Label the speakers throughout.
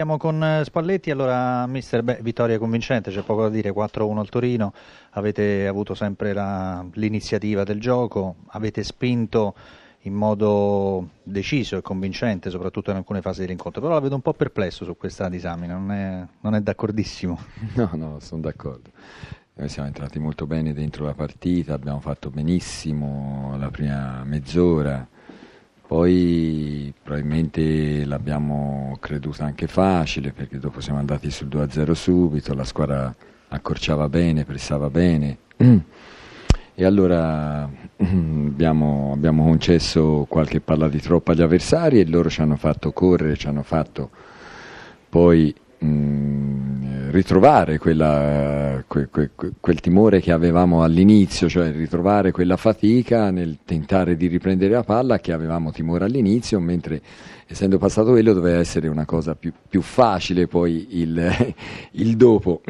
Speaker 1: Siamo con eh, Spalletti, allora mister, beh, vittoria convincente, c'è poco da dire, 4-1 al Torino, avete avuto sempre l'iniziativa del gioco, avete spinto in modo deciso e convincente, soprattutto in alcune fasi dell'incontro, però la vedo un po' perplesso su questa disamina, non è, non è d'accordissimo.
Speaker 2: No, no, sono d'accordo. Noi siamo entrati molto bene dentro la partita, abbiamo fatto benissimo la prima mezz'ora poi probabilmente l'abbiamo creduta anche facile perché dopo siamo andati sul 2-0 subito, la squadra accorciava bene, pressava bene. E allora abbiamo, abbiamo concesso qualche palla di troppo agli avversari e loro ci hanno fatto correre, ci hanno fatto poi mh, ritrovare quella, que, que, quel timore che avevamo all'inizio, cioè ritrovare quella fatica nel tentare di riprendere la palla che avevamo timore all'inizio, mentre essendo passato quello doveva essere una cosa più, più facile poi il, il dopo.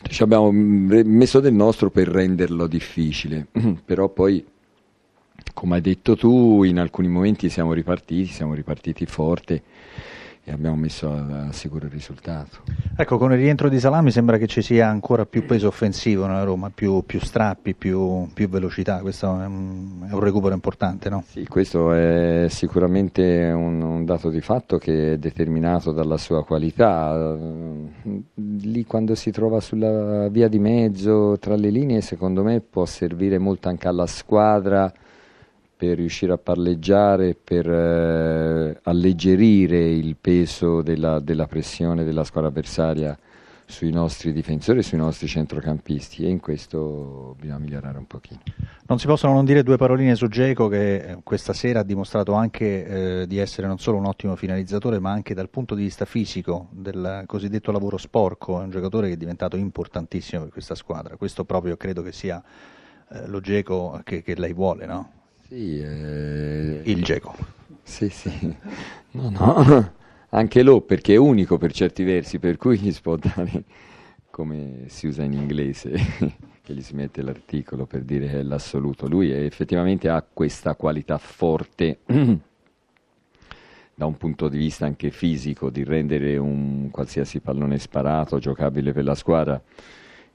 Speaker 2: Ci abbiamo messo del nostro per renderlo difficile, però poi come hai detto tu, in alcuni momenti siamo ripartiti, siamo ripartiti forte e abbiamo messo a, a sicuro il risultato.
Speaker 1: Ecco, con il rientro di Salami sembra che ci sia ancora più peso offensivo nella Roma, più, più strappi, più, più, velocità, questo è un, è un, recupero importante, no?
Speaker 2: Sì, questo è sicuramente un, un, dato di fatto che è determinato dalla sua qualità. Lì quando si trova sulla via di mezzo, tra le linee, secondo me può servire molto anche alla squadra per riuscire a palleggiare, per eh, alleggerire il peso della, della, pressione della squadra avversaria sui nostri difensori e sui nostri centrocampisti e in questo bisogna migliorare un pochino.
Speaker 1: Non si possono non dire due paroline su Geco che eh, questa sera ha dimostrato anche eh, di essere non solo un ottimo finalizzatore ma anche dal punto di vista fisico del cosiddetto lavoro sporco, è un giocatore che è diventato importantissimo per questa squadra, questo proprio credo che sia eh, lo Geco che, che lei vuole, no?
Speaker 2: Sì, eh...
Speaker 1: il Geco.
Speaker 2: Sì, sì. No, no. Anche lo perché è unico per certi versi, per cui gli si può dare, come si usa in inglese, che gli si mette l'articolo per dire è l'assoluto. Lui effettivamente ha questa qualità forte da un punto di vista anche fisico di rendere un qualsiasi pallone sparato giocabile per la squadra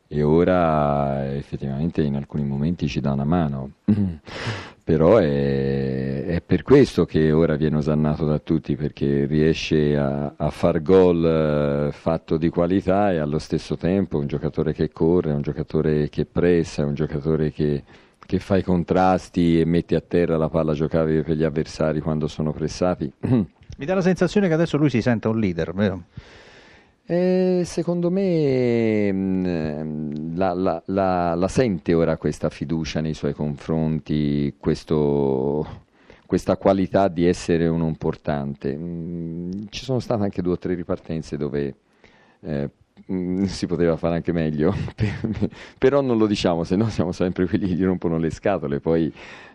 Speaker 2: e ora effettivamente in alcuni momenti ci dà una mano. però è, è, per questo che ora viene osannato da tutti, perché riesce a, a far gol eh, fatto di qualità e allo stesso tempo un giocatore che corre, un giocatore che pressa, un giocatore che, che fa i contrasti e mette a terra la palla giocabile per gli avversari quando sono pressati.
Speaker 1: Mi dà la sensazione che adesso lui si senta un leader, vero?
Speaker 2: Eh, secondo me mm, la, la, la, la, sente ora questa fiducia nei suoi confronti, questo, questa qualità di essere uno importante. Mm, ci sono state anche due o tre ripartenze dove eh, Mm, si poteva fare anche meglio, però non lo diciamo, se no siamo sempre quelli che gli rompono le scatole, poi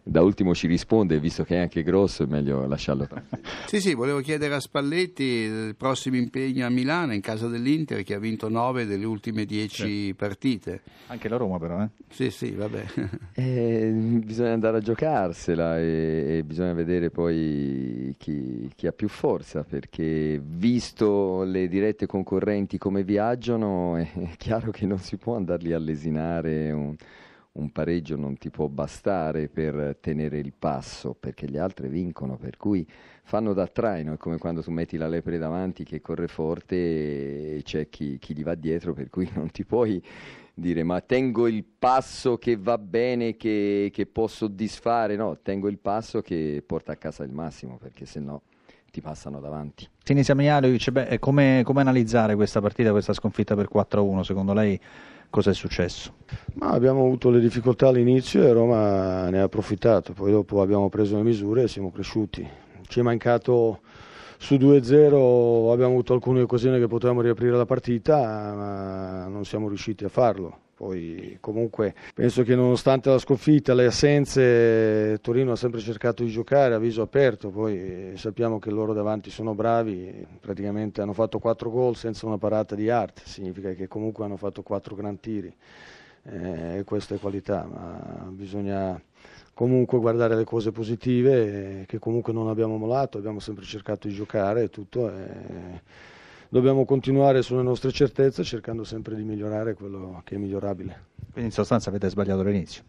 Speaker 2: da ultimo ci risponde, visto che è anche grosso è meglio lasciarlo tranquillo.
Speaker 3: sì, sì, volevo chiedere a Spalletti il prossimo impegno a Milano in casa dell'Inter che ha vinto nove delle ultime dieci certo. partite.
Speaker 1: Anche la Roma però, eh?
Speaker 3: Sì, sì, vabbè.
Speaker 2: Eh, bisogna andare a giocarsela e, e bisogna vedere poi chi, chi ha più forza, perché visto le dirette concorrenti come viaggiano, viaggiano è chiaro che non si può andarli a lesinare, un, un, pareggio non ti può bastare per tenere il passo perché gli altri vincono, per cui fanno da traino, è come quando tu metti la lepre davanti che corre forte e c'è chi, chi gli va dietro, per cui non ti puoi dire ma tengo il passo che va bene, che, che può soddisfare, no, tengo il passo che porta a casa il massimo perché se no ti passano davanti.
Speaker 1: Sinisa Mijalovic, beh, come, come, analizzare questa partita, questa sconfitta per 4-1? Secondo lei cosa è successo?
Speaker 4: Ma abbiamo avuto le difficoltà all'inizio e Roma ne ha approfittato, poi dopo abbiamo preso le misure e siamo cresciuti. Ci è mancato su 2-0, abbiamo avuto alcune occasioni che potevamo riaprire la partita, ma non siamo riusciti a farlo. Poi comunque penso che nonostante la sconfitta, le assenze, Torino ha sempre cercato di giocare a viso aperto, poi sappiamo che loro davanti sono bravi, praticamente hanno fatto quattro gol senza una parata di arte, significa che comunque hanno fatto quattro gran tiri eh, questa è qualità, ma bisogna comunque guardare le cose positive, eh, che comunque non abbiamo molato, abbiamo sempre cercato di giocare e tutto. Eh, dobbiamo continuare sulle nostre certezze cercando sempre di migliorare quello che è migliorabile.
Speaker 1: Quindi in sostanza avete sbagliato l'inizio?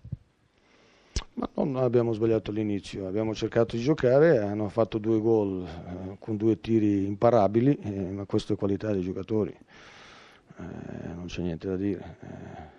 Speaker 4: Ma non abbiamo sbagliato all'inizio, abbiamo cercato di giocare, hanno fatto due gol eh, con due tiri imparabili, eh, ma questo è qualità dei giocatori, eh, non c'è niente da dire. Eh,